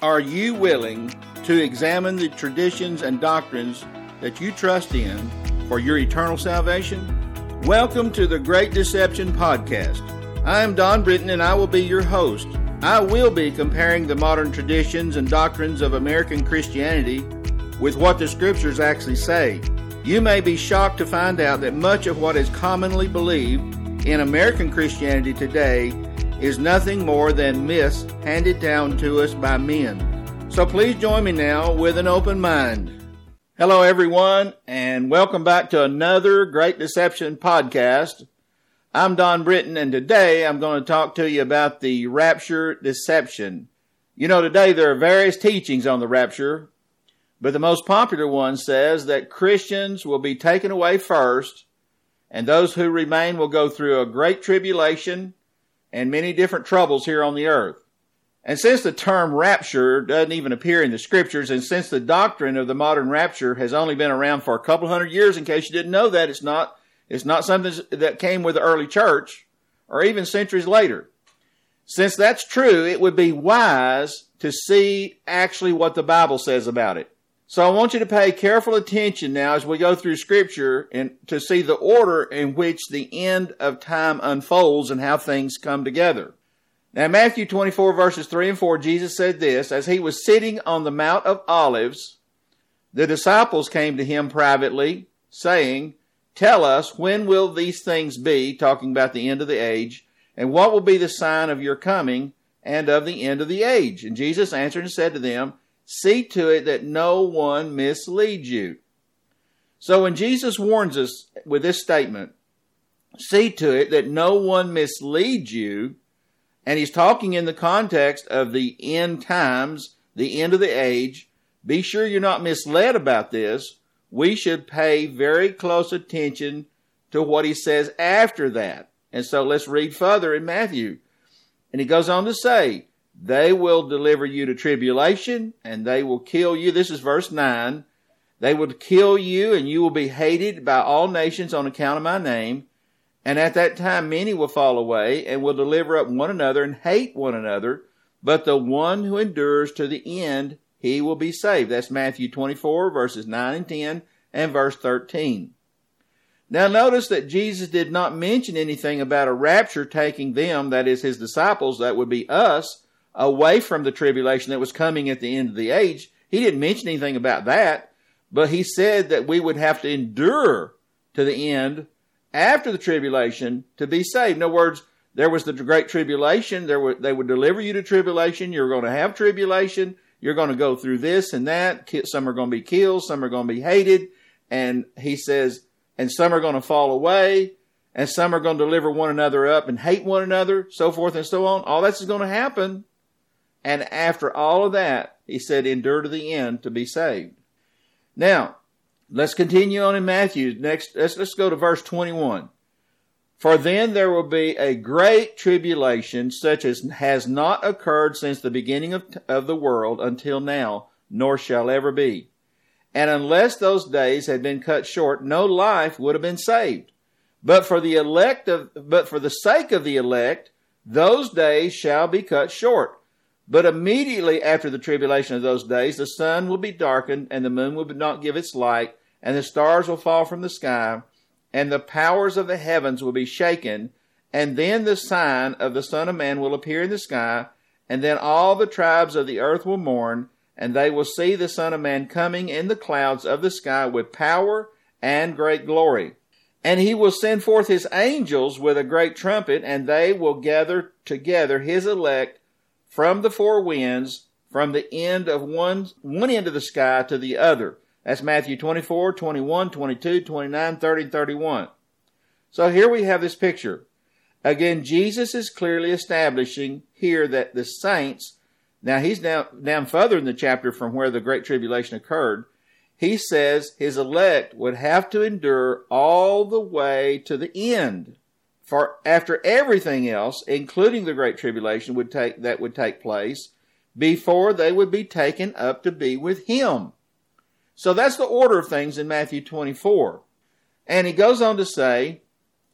Are you willing to examine the traditions and doctrines that you trust in for your eternal salvation? Welcome to the Great Deception Podcast. I am Don Britton and I will be your host. I will be comparing the modern traditions and doctrines of American Christianity with what the scriptures actually say. You may be shocked to find out that much of what is commonly believed in American Christianity today is nothing more than myths handed down to us by men. So please join me now with an open mind. Hello, everyone, and welcome back to another Great Deception podcast. I'm Don Britton, and today I'm going to talk to you about the rapture deception. You know, today there are various teachings on the rapture, but the most popular one says that Christians will be taken away first, and those who remain will go through a great tribulation and many different troubles here on the earth. And since the term rapture doesn't even appear in the scriptures, and since the doctrine of the modern rapture has only been around for a couple hundred years, in case you didn't know that, it's not, it's not something that came with the early church or even centuries later. Since that's true, it would be wise to see actually what the Bible says about it. So I want you to pay careful attention now as we go through scripture and to see the order in which the end of time unfolds and how things come together. Now, Matthew 24 verses 3 and 4, Jesus said this, as he was sitting on the Mount of Olives, the disciples came to him privately, saying, Tell us, when will these things be, talking about the end of the age, and what will be the sign of your coming and of the end of the age? And Jesus answered and said to them, See to it that no one misleads you. So when Jesus warns us with this statement, see to it that no one misleads you, and he's talking in the context of the end times, the end of the age, be sure you're not misled about this. We should pay very close attention to what he says after that. And so let's read further in Matthew. And he goes on to say, they will deliver you to tribulation and they will kill you. This is verse 9. They will kill you and you will be hated by all nations on account of my name. And at that time many will fall away and will deliver up one another and hate one another. But the one who endures to the end, he will be saved. That's Matthew 24 verses 9 and 10 and verse 13. Now notice that Jesus did not mention anything about a rapture taking them, that is his disciples, that would be us, away from the tribulation that was coming at the end of the age. He didn't mention anything about that, but he said that we would have to endure to the end after the tribulation to be saved. In other words, there was the great tribulation. There were, they would deliver you to tribulation. You're going to have tribulation. You're going to go through this and that. Some are going to be killed. Some are going to be hated. And he says, and some are going to fall away and some are going to deliver one another up and hate one another, so forth and so on. All that's going to happen. And after all of that, he said, endure to the end to be saved. Now, let's continue on in Matthew. Next, let's, let's go to verse 21. For then there will be a great tribulation such as has not occurred since the beginning of, of the world until now, nor shall ever be. And unless those days had been cut short, no life would have been saved. But for the elect of, but for the sake of the elect, those days shall be cut short. But immediately after the tribulation of those days, the sun will be darkened, and the moon will not give its light, and the stars will fall from the sky, and the powers of the heavens will be shaken. And then the sign of the Son of Man will appear in the sky, and then all the tribes of the earth will mourn, and they will see the Son of Man coming in the clouds of the sky with power and great glory. And he will send forth his angels with a great trumpet, and they will gather together his elect from the four winds, from the end of one, one end of the sky to the other. That's Matthew 24, 21, 22, 29, 30, 31. So here we have this picture. Again, Jesus is clearly establishing here that the saints, now he's down, down further in the chapter from where the Great Tribulation occurred. He says his elect would have to endure all the way to the end for after everything else, including the great tribulation would take that would take place, before they would be taken up to be with him. So that's the order of things in Matthew 24. And he goes on to say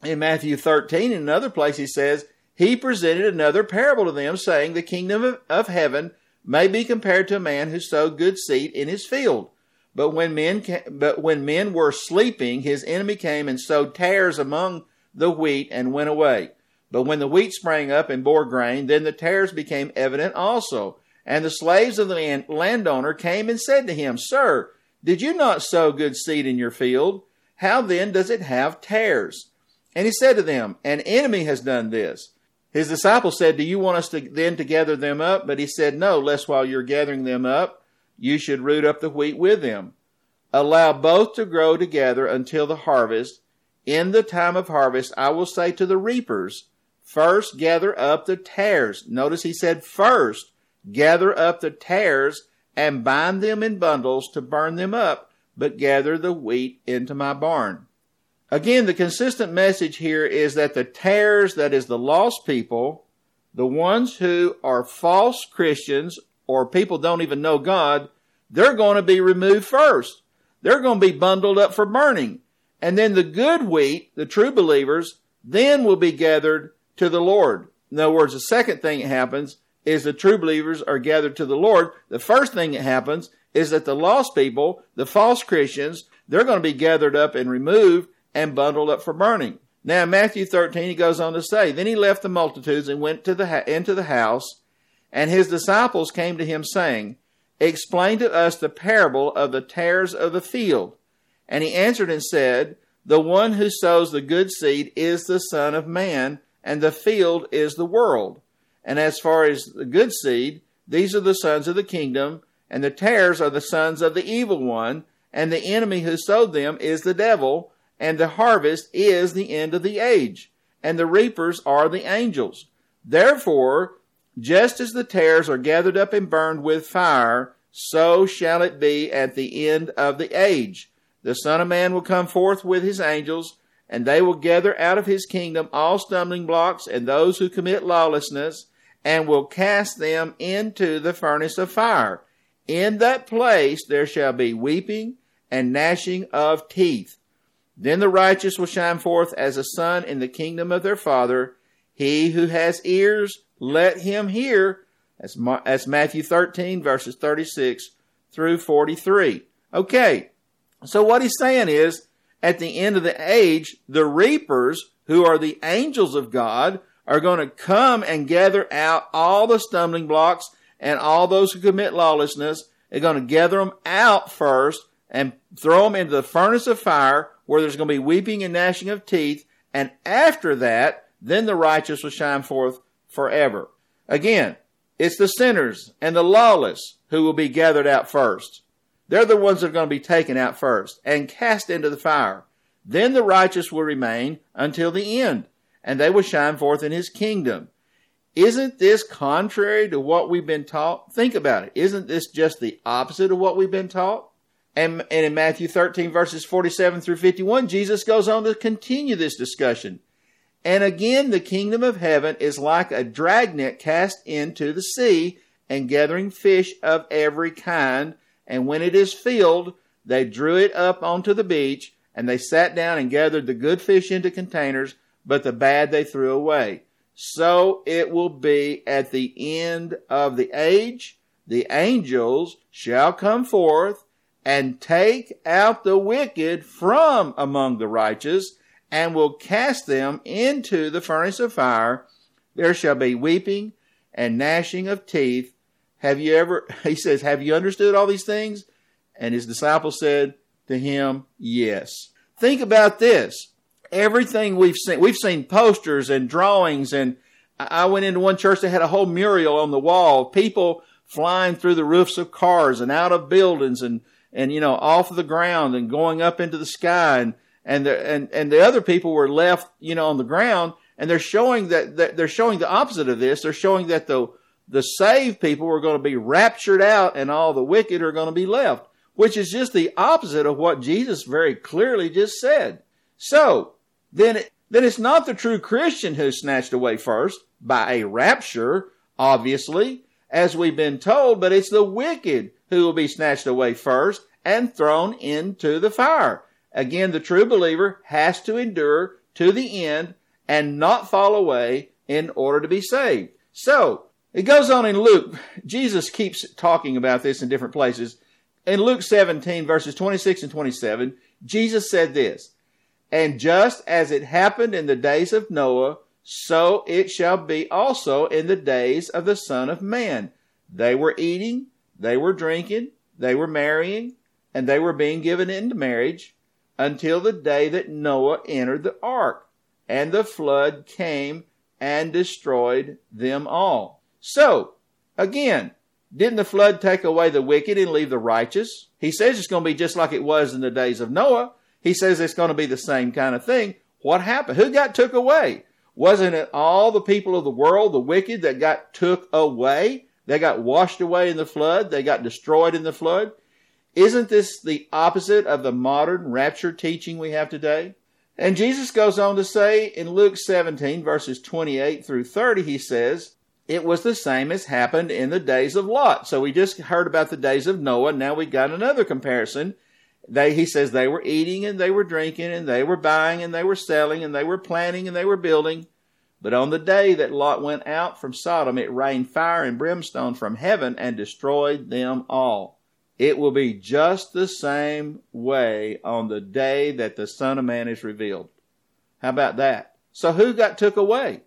in Matthew 13, in another place, he says, He presented another parable to them, saying, The kingdom of, of heaven may be compared to a man who sowed good seed in his field. But when men but when men were sleeping, his enemy came and sowed tares among the wheat and went away. But when the wheat sprang up and bore grain, then the tares became evident also. And the slaves of the landowner came and said to him, Sir, did you not sow good seed in your field? How then does it have tares? And he said to them, An enemy has done this. His disciples said, Do you want us to then to gather them up? But he said, No, lest while you're gathering them up, you should root up the wheat with them. Allow both to grow together until the harvest. In the time of harvest, I will say to the reapers, First gather up the tares. Notice he said, First gather up the tares and bind them in bundles to burn them up, but gather the wheat into my barn. Again, the consistent message here is that the tares, that is the lost people, the ones who are false Christians or people don't even know God, they're going to be removed first. They're going to be bundled up for burning. And then the good wheat, the true believers, then will be gathered to the Lord. In other words, the second thing that happens is the true believers are gathered to the Lord. The first thing that happens is that the lost people, the false Christians, they're going to be gathered up and removed and bundled up for burning. Now, in Matthew 13, he goes on to say, Then he left the multitudes and went to the into the house, and his disciples came to him, saying, Explain to us the parable of the tares of the field. And he answered and said, The one who sows the good seed is the Son of Man, and the field is the world. And as far as the good seed, these are the sons of the kingdom, and the tares are the sons of the evil one, and the enemy who sowed them is the devil and the harvest is the end of the age, and the reapers are the angels. Therefore, just as the tares are gathered up and burned with fire, so shall it be at the end of the age. The Son of Man will come forth with his angels, and they will gather out of his kingdom all stumbling blocks and those who commit lawlessness, and will cast them into the furnace of fire. In that place there shall be weeping and gnashing of teeth. Then the righteous will shine forth as a sun in the kingdom of their Father. He who has ears, let him hear. That's, that's Matthew 13, verses 36 through 43. Okay, so what he's saying is, at the end of the age, the reapers, who are the angels of God, are going to come and gather out all the stumbling blocks and all those who commit lawlessness. They're going to gather them out first and throw them into the furnace of fire where there's going to be weeping and gnashing of teeth. And after that, then the righteous will shine forth forever. Again, it's the sinners and the lawless who will be gathered out first. They're the ones that are going to be taken out first and cast into the fire. Then the righteous will remain until the end, and they will shine forth in his kingdom. Isn't this contrary to what we've been taught? Think about it. Isn't this just the opposite of what we've been taught? And, and in Matthew 13, verses 47 through 51, Jesus goes on to continue this discussion. And again, the kingdom of heaven is like a dragnet cast into the sea and gathering fish of every kind. And when it is filled, they drew it up onto the beach and they sat down and gathered the good fish into containers, but the bad they threw away. So it will be at the end of the age. The angels shall come forth and take out the wicked from among the righteous, and will cast them into the furnace of fire. There shall be weeping and gnashing of teeth. Have you ever, he says, have you understood all these things? And his disciples said to him, yes. Think about this. Everything we've seen, we've seen posters and drawings and I went into one church that had a whole mural on the wall, people flying through the roofs of cars and out of buildings and and you know off of the ground and going up into the sky and and the and and the other people were left you know on the ground and they're showing that, that they're showing the opposite of this they're showing that the the saved people are going to be raptured out and all the wicked are going to be left which is just the opposite of what Jesus very clearly just said so then then it's not the true Christian who's snatched away first by a rapture obviously as we've been told but it's the wicked who will be snatched away first and thrown into the fire. Again, the true believer has to endure to the end and not fall away in order to be saved. So, It goes on in Luke. Jesus keeps talking about this in different places. In Luke 17, verses 26 and 27, Jesus said this, And just as it happened in the days of Noah, so it shall be also in the days of the Son of Man. They were eating, they were drinking, they were marrying, and they were being given into marriage until the day that Noah entered the ark, and the flood came and destroyed them all. So, again, didn't the flood take away the wicked and leave the righteous? He says it's going to be just like it was in the days of Noah. He says it's going to be the same kind of thing. What happened? Who got took away? Wasn't it all the people of the world, the wicked, that got took away? They got washed away in the flood. They got destroyed in the flood. Isn't this the opposite of the modern rapture teaching we have today? And Jesus goes on to say in Luke 17, verses 28 through 30, he says, it was the same as happened in the days of Lot. So we just heard about the days of Noah. Now we got another comparison. They, he says they were eating and they were drinking and they were buying and they were selling and they were planting and they were building. But on the day that Lot went out from Sodom, it rained fire and brimstone from heaven and destroyed them all. It will be just the same way on the day that the Son of Man is revealed. How about that? So who got took away?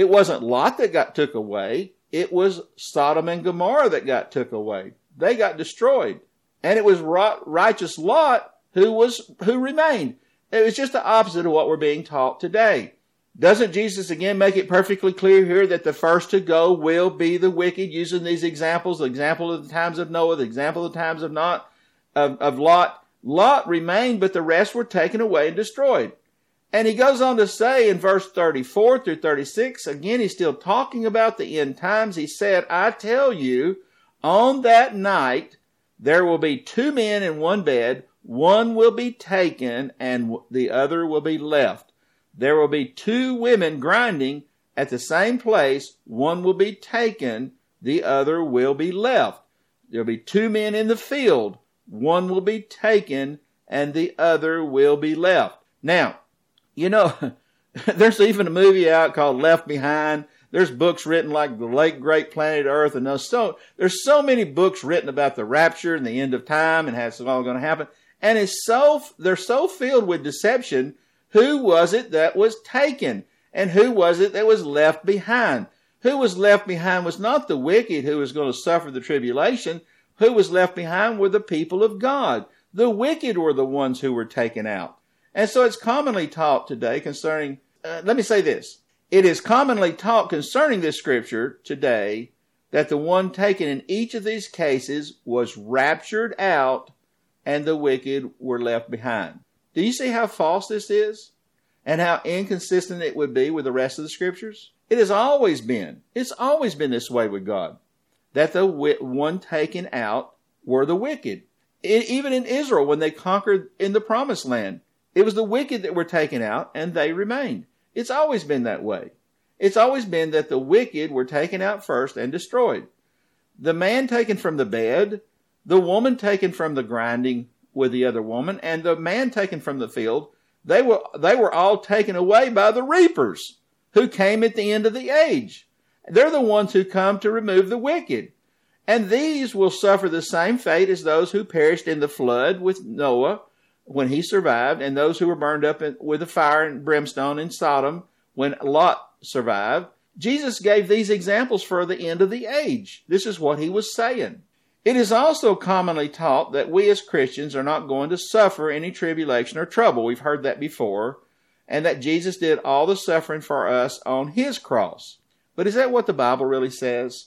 It wasn't Lot that got took away. It was Sodom and Gomorrah that got took away. They got destroyed. And it was righteous Lot who was, who remained. It was just the opposite of what we're being taught today. Doesn't Jesus again make it perfectly clear here that the first to go will be the wicked using these examples, the example of the times of Noah, the example of the times of not, of, of Lot. Lot remained, but the rest were taken away and destroyed. And he goes on to say in verse 34 through 36, again, he's still talking about the end times. He said, I tell you, on that night, there will be two men in one bed. One will be taken and the other will be left. There will be two women grinding at the same place. One will be taken. The other will be left. There'll be two men in the field. One will be taken and the other will be left. Now, you know, there's even a movie out called Left Behind. There's books written like The Late Great Planet Earth, and there's so there's so many books written about the rapture and the end of time and how it's all going to happen. And it's so they're so filled with deception. Who was it that was taken, and who was it that was left behind? Who was left behind was not the wicked who was going to suffer the tribulation. Who was left behind were the people of God. The wicked were the ones who were taken out. And so it's commonly taught today concerning, uh, let me say this. It is commonly taught concerning this scripture today that the one taken in each of these cases was raptured out and the wicked were left behind. Do you see how false this is? And how inconsistent it would be with the rest of the scriptures? It has always been, it's always been this way with God, that the one taken out were the wicked. It, even in Israel, when they conquered in the promised land, it was the wicked that were taken out and they remained. It's always been that way. It's always been that the wicked were taken out first and destroyed. The man taken from the bed, the woman taken from the grinding with the other woman, and the man taken from the field, they were, they were all taken away by the reapers who came at the end of the age. They're the ones who come to remove the wicked. And these will suffer the same fate as those who perished in the flood with Noah when he survived, and those who were burned up in, with the fire and brimstone in Sodom when Lot survived. Jesus gave these examples for the end of the age. This is what he was saying. It is also commonly taught that we as Christians are not going to suffer any tribulation or trouble. We've heard that before. And that Jesus did all the suffering for us on his cross. But is that what the Bible really says?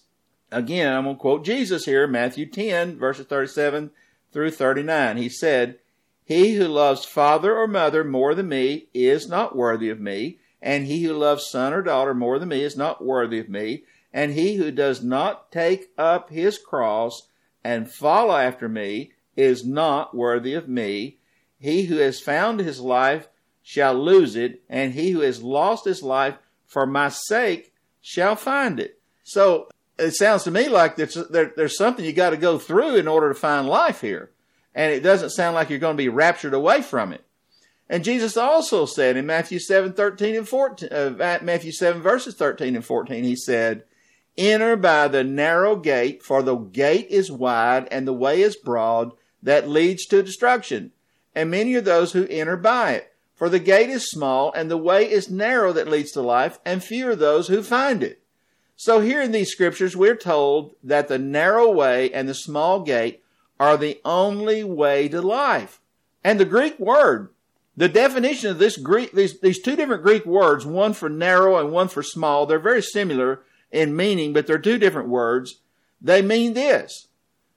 Again, I'm going to quote Jesus here, Matthew 10, verses 37 through 39. He said, he who loves father or mother more than me is not worthy of me, and he who loves son or daughter more than me is not worthy of me, and he who does not take up his cross and follow after me is not worthy of me. He who has found his life shall lose it, and he who has lost his life for my sake shall find it. So it sounds to me like there's, there, there's something you got to go through in order to find life here and it doesn't sound like you're going to be raptured away from it. And Jesus also said in Matthew 7, 13 and 14, uh, Matthew 7 verses 13 and 14, he said, Enter by the narrow gate, for the gate is wide and the way is broad that leads to destruction, and many are those who enter by it. For the gate is small and the way is narrow that leads to life, and few are those who find it. So here in these scriptures, we're told that the narrow way and the small gate are the only way to life. And the Greek word, the definition of this Greek, these, these two different Greek words, one for narrow and one for small, they're very similar in meaning, but they're two different words. They mean this.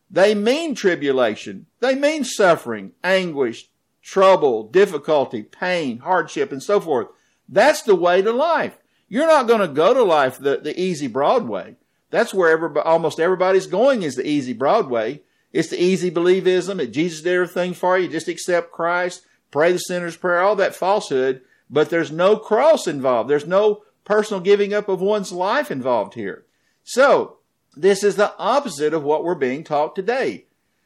They mean tribulation. They mean suffering, anguish, trouble, difficulty, pain, hardship, and so forth. That's the way to life. You're not going to go to life the, the easy Broadway. That's where everybody, almost everybody's going is the easy Broadway. It's the easy believism that Jesus did everything for you. Just accept Christ, pray the sinner's prayer, all that falsehood. But there's no cross involved. There's no personal giving up of one's life involved here. So, this is the opposite of what we're being taught today.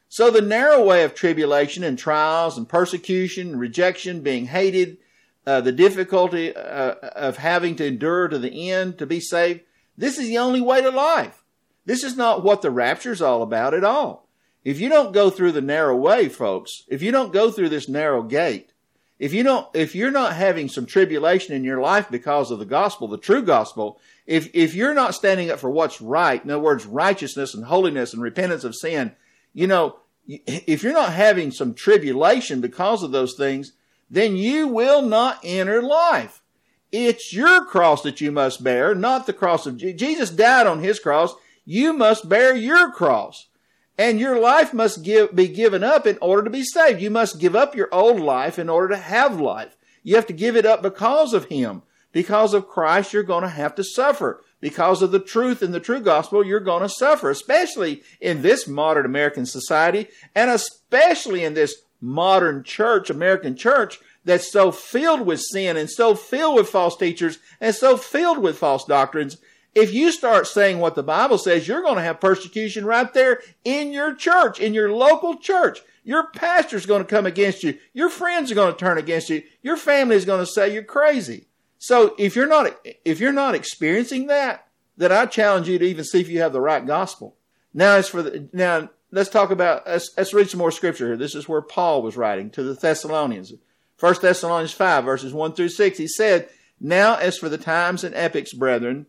So the narrow way of tribulation and trials and persecution, rejection, being hated, uh, the difficulty uh, of having to endure to the end to be saved, this is the only way to life. This is not what the rapture is all about at all. If you don't go through the narrow way, folks, if you don't go through this narrow gate, if you don't, if you're not having some tribulation in your life because of the gospel, the true gospel, if, if you're not standing up for what's right, in other words, righteousness and holiness and repentance of sin, you know, if you're not having some tribulation because of those things, then you will not enter life. It's your cross that you must bear, not the cross of Jesus died on his cross. You must bear your cross. And your life must give, be given up in order to be saved. You must give up your old life in order to have life. You have to give it up because of Him. Because of Christ, you're going to have to suffer. Because of the truth in the true gospel, you're going to suffer, especially in this modern American society, and especially in this modern church, American church, that's so filled with sin and so filled with false teachers and so filled with false doctrines if you start saying what the Bible says, you're going to have persecution right there in your church, in your local church. Your pastor's going to come against you. Your friends are going to turn against you. Your family is going to say you're crazy. So if you're not, if you're not experiencing that, then I challenge you to even see if you have the right gospel. Now, as for the, now, let's talk about, let's, let's read some more scripture here. This is where Paul was writing to the Thessalonians. 1 Thessalonians 5 verses 1 through 6. He said, Now as for the times and epochs, brethren,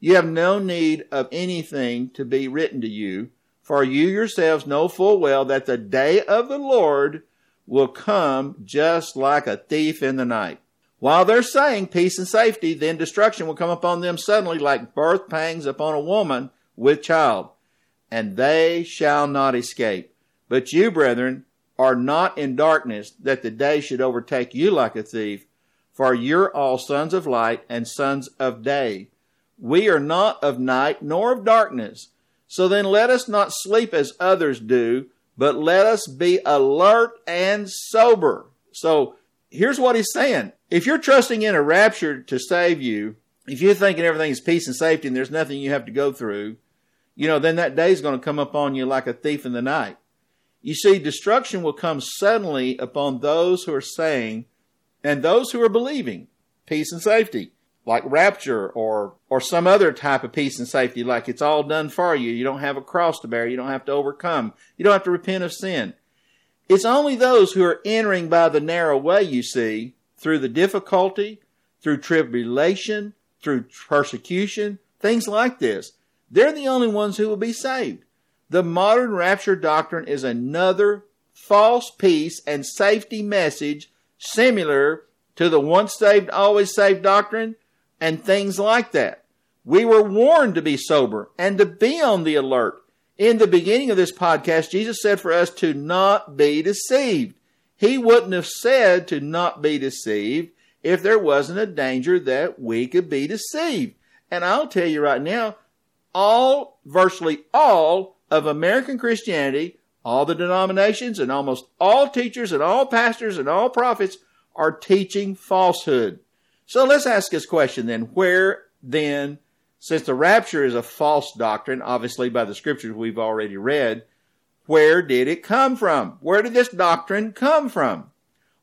you have no need of anything to be written to you, for you yourselves know full well that the day of the Lord will come just like a thief in the night. While they're saying peace and safety, then destruction will come upon them suddenly like birth pangs upon a woman with child, and they shall not escape. But you, brethren, are not in darkness that the day should overtake you like a thief, for you're all sons of light and sons of day. We are not of night nor of darkness. So then let us not sleep as others do, but let us be alert and sober. So here's what he's saying. If you're trusting in a rapture to save you, if you're thinking everything is peace and safety and there's nothing you have to go through, you know, then that day is going to come upon you like a thief in the night. You see, destruction will come suddenly upon those who are saying and those who are believing peace and safety like rapture or or some other type of peace and safety like it's all done for you. You don't have a cross to bear. You don't have to overcome. You don't have to repent of sin. It's only those who are entering by the narrow way you see through the difficulty through tribulation through persecution things like this. They're the only ones who will be saved. The modern rapture doctrine is another false peace and safety message similar to the once saved always saved doctrine and things like that. We were warned to be sober and to be on the alert. In the beginning of this podcast, Jesus said for us to not be deceived. He wouldn't have said to not be deceived if there wasn't a danger that we could be deceived. And I'll tell you right now, all, virtually all of American Christianity, all the denominations and almost all teachers and all pastors and all prophets are teaching falsehood. So let's ask this question then. Where then, since the rapture is a false doctrine, obviously by the scriptures we've already read, where did it come from? Where did this doctrine come from?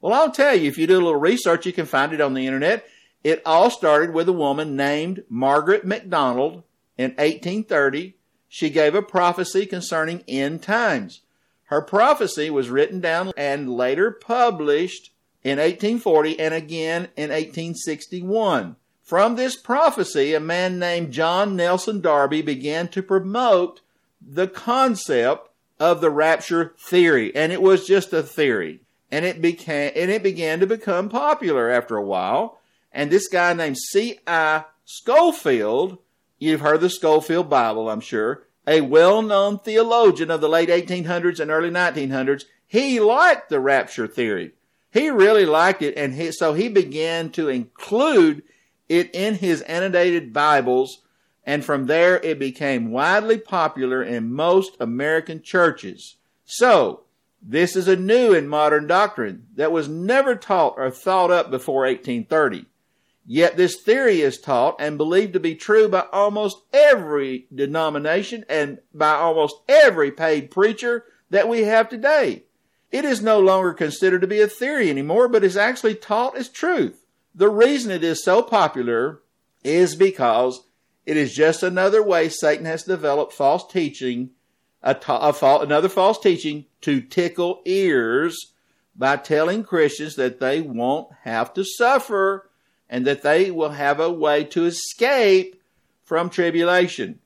Well, I'll tell you, if you do a little research, you can find it on the internet. It all started with a woman named Margaret MacDonald in 1830, she gave a prophecy concerning end times. Her prophecy was written down and later published in 1840 and again in 1861. From this prophecy, a man named John Nelson Darby began to promote the concept of the rapture theory, and it was just a theory. And it became and it began to become popular after a while. And this guy named C.I. Scofield, you've heard the Scofield Bible, I'm sure, a well-known theologian of the late 1800s and early 1900s, he liked the rapture theory. He really liked it, and he, so he began to include it in his annotated Bibles, and from there it became widely popular in most American churches. So, this is a new and modern doctrine that was never taught or thought up before 1830. Yet this theory is taught and believed to be true by almost every denomination and by almost every paid preacher that we have today. It is no longer considered to be a theory anymore, but is actually taught as truth. The reason it is so popular is because it is just another way Satan has developed false teaching, a, a, another false teaching to tickle ears by telling Christians that they won't have to suffer and that they will have a way to escape from tribulation.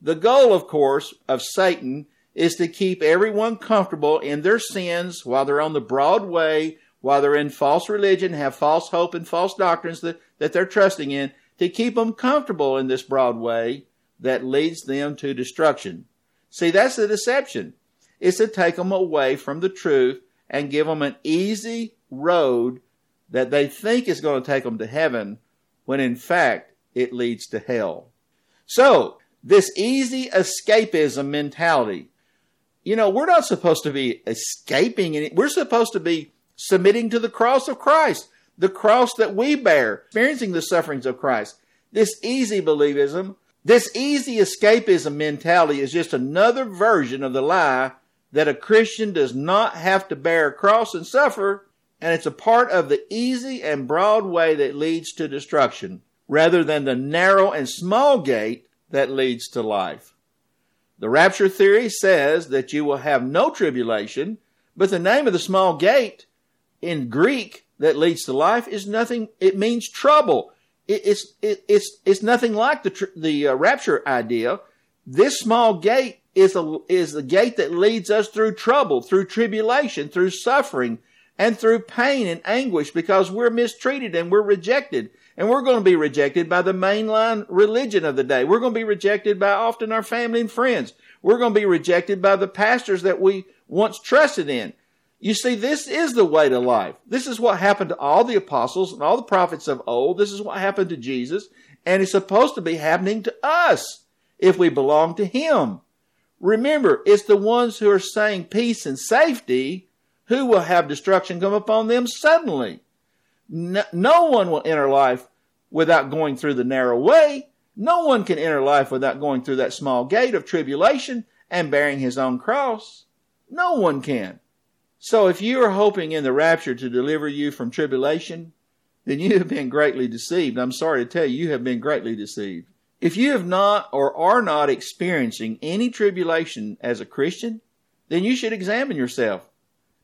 The goal, of course, of Satan is to keep everyone comfortable in their sins while they're on the broad way, while they're in false religion, have false hope and false doctrines that, that they're trusting in, to keep them comfortable in this broad way that leads them to destruction. See, that's the deception. It's to take them away from the truth and give them an easy road that they think is going to take them to heaven when in fact it leads to hell. So, this easy escapism mentality, you know, we're not supposed to be escaping it. We're supposed to be submitting to the cross of Christ, the cross that we bear, experiencing the sufferings of Christ. This easy believism, this easy escapism mentality is just another version of the lie that a Christian does not have to bear a cross and suffer and it's a part of the easy and broad way that leads to destruction, rather than the narrow and small gate that leads to life. The rapture theory says that you will have no tribulation, but the name of the small gate in Greek that leads to life is nothing, it means trouble. It, it's, it, it's, it's nothing like the, the uh, rapture idea. This small gate is a, is the gate that leads us through trouble, through tribulation, through suffering, and through pain and anguish because we're mistreated and we're rejected. And we're going to be rejected by the mainline religion of the day. We're going to be rejected by often our family and friends. We're going to be rejected by the pastors that we once trusted in. You see, this is the way to life. This is what happened to all the apostles and all the prophets of old. This is what happened to Jesus. And it's supposed to be happening to us if we belong to Him. Remember, it's the ones who are saying peace and safety who will have destruction come upon them suddenly. No, no, one will enter life without going through the narrow way. No one can enter life without going through that small gate of tribulation and bearing his own cross. No one can. So if you are hoping in the rapture to deliver you from tribulation, then you have been greatly deceived. I'm sorry to tell you, you have been greatly deceived. If you have not or are not experiencing any tribulation as a Christian, then you should examine yourself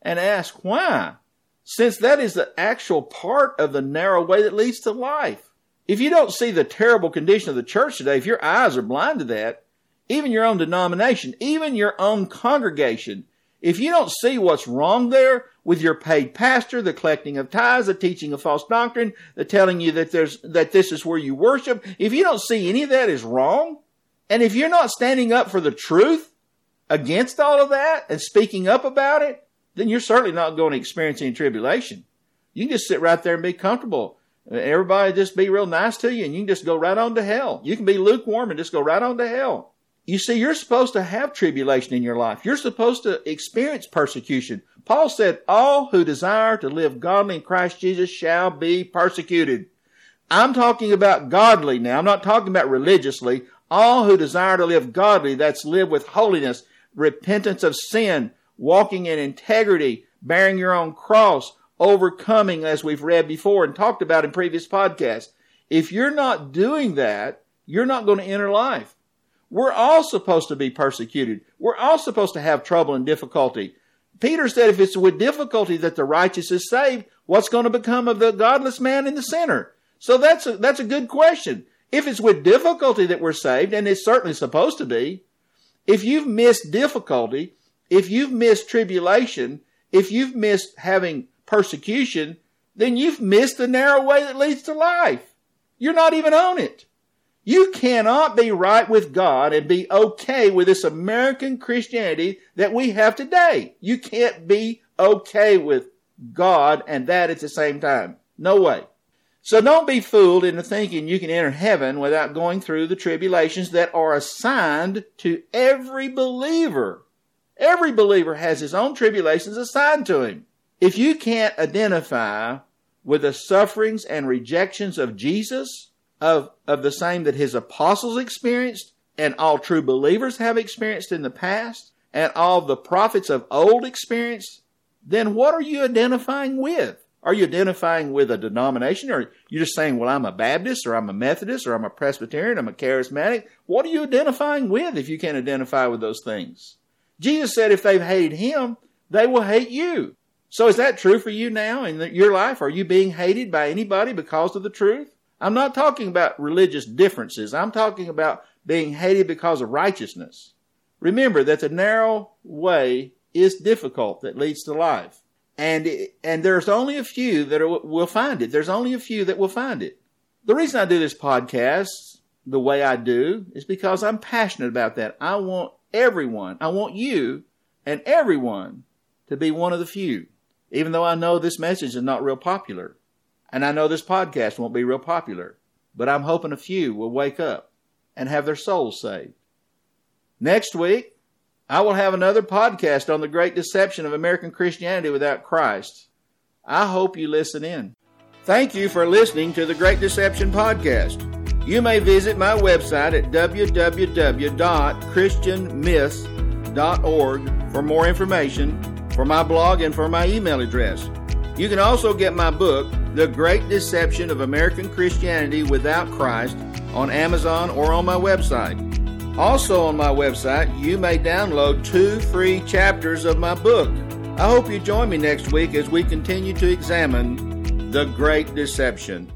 and ask why, since that is the actual part of the narrow way that leads to life. If you don't see the terrible condition of the church today, if your eyes are blind to that, even your own denomination, even your own congregation, if you don't see what's wrong there with your paid pastor, the collecting of tithes, the teaching of false doctrine, the telling you that there's, that this is where you worship, if you don't see any of that is wrong, and if you're not standing up for the truth against all of that and speaking up about it, then you're certainly not going to experience any tribulation. You can just sit right there and be comfortable. Everybody just be real nice to you and you can just go right on to hell. You can be lukewarm and just go right on to hell. You see, you're supposed to have tribulation in your life. You're supposed to experience persecution. Paul said, all who desire to live godly in Christ Jesus shall be persecuted. I'm talking about godly now. I'm not talking about religiously. All who desire to live godly, that's live with holiness, repentance of sin, walking in integrity, bearing your own cross, overcoming as we've read before and talked about in previous podcasts. If you're not doing that, you're not going to enter life. We're all supposed to be persecuted. We're all supposed to have trouble and difficulty. Peter said if it's with difficulty that the righteous is saved, what's going to become of the godless man and the sinner? So that's a, that's a good question. If it's with difficulty that we're saved, and it's certainly supposed to be, if you've missed difficulty, if you've missed tribulation, if you've missed having persecution, then you've missed the narrow way that leads to life. You're not even on it. You cannot be right with God and be okay with this American Christianity that we have today. You can't be okay with God and that at the same time. No way. So don't be fooled into thinking you can enter heaven without going through the tribulations that are assigned to every believer. Every believer has his own tribulations assigned to him. If you can't identify with the sufferings and rejections of Jesus, of, of the same that his apostles experienced and all true believers have experienced in the past and all the prophets of old experienced, then what are you identifying with? Are you identifying with a denomination or you're just saying, well, I'm a Baptist or I'm a Methodist or I'm a Presbyterian, I'm a charismatic? What are you identifying with if you can't identify with those things? Jesus said if they've hated him, they will hate you. So is that true for you now in your life? Are you being hated by anybody because of the truth? I'm not talking about religious differences. I'm talking about being hated because of righteousness. Remember that the narrow way is difficult that leads to life. And, and there's only a few that are, will find it. There's only a few that will find it. The reason I do this podcast the way I do is because I'm passionate about that. I want everyone, I want you and everyone to be one of the few, even though I know this message is not real popular. And I know this podcast won't be real popular, but I'm hoping a few will wake up and have their souls saved. Next week, I will have another podcast on the great deception of American Christianity without Christ. I hope you listen in. Thank you for listening to the Great Deception Podcast. You may visit my website at www.christianmyths.org for more information, for my blog, and for my email address. You can also get my book, The Great Deception of American Christianity Without Christ, on Amazon or on my website. Also, on my website, you may download two free chapters of my book. I hope you join me next week as we continue to examine the Great Deception.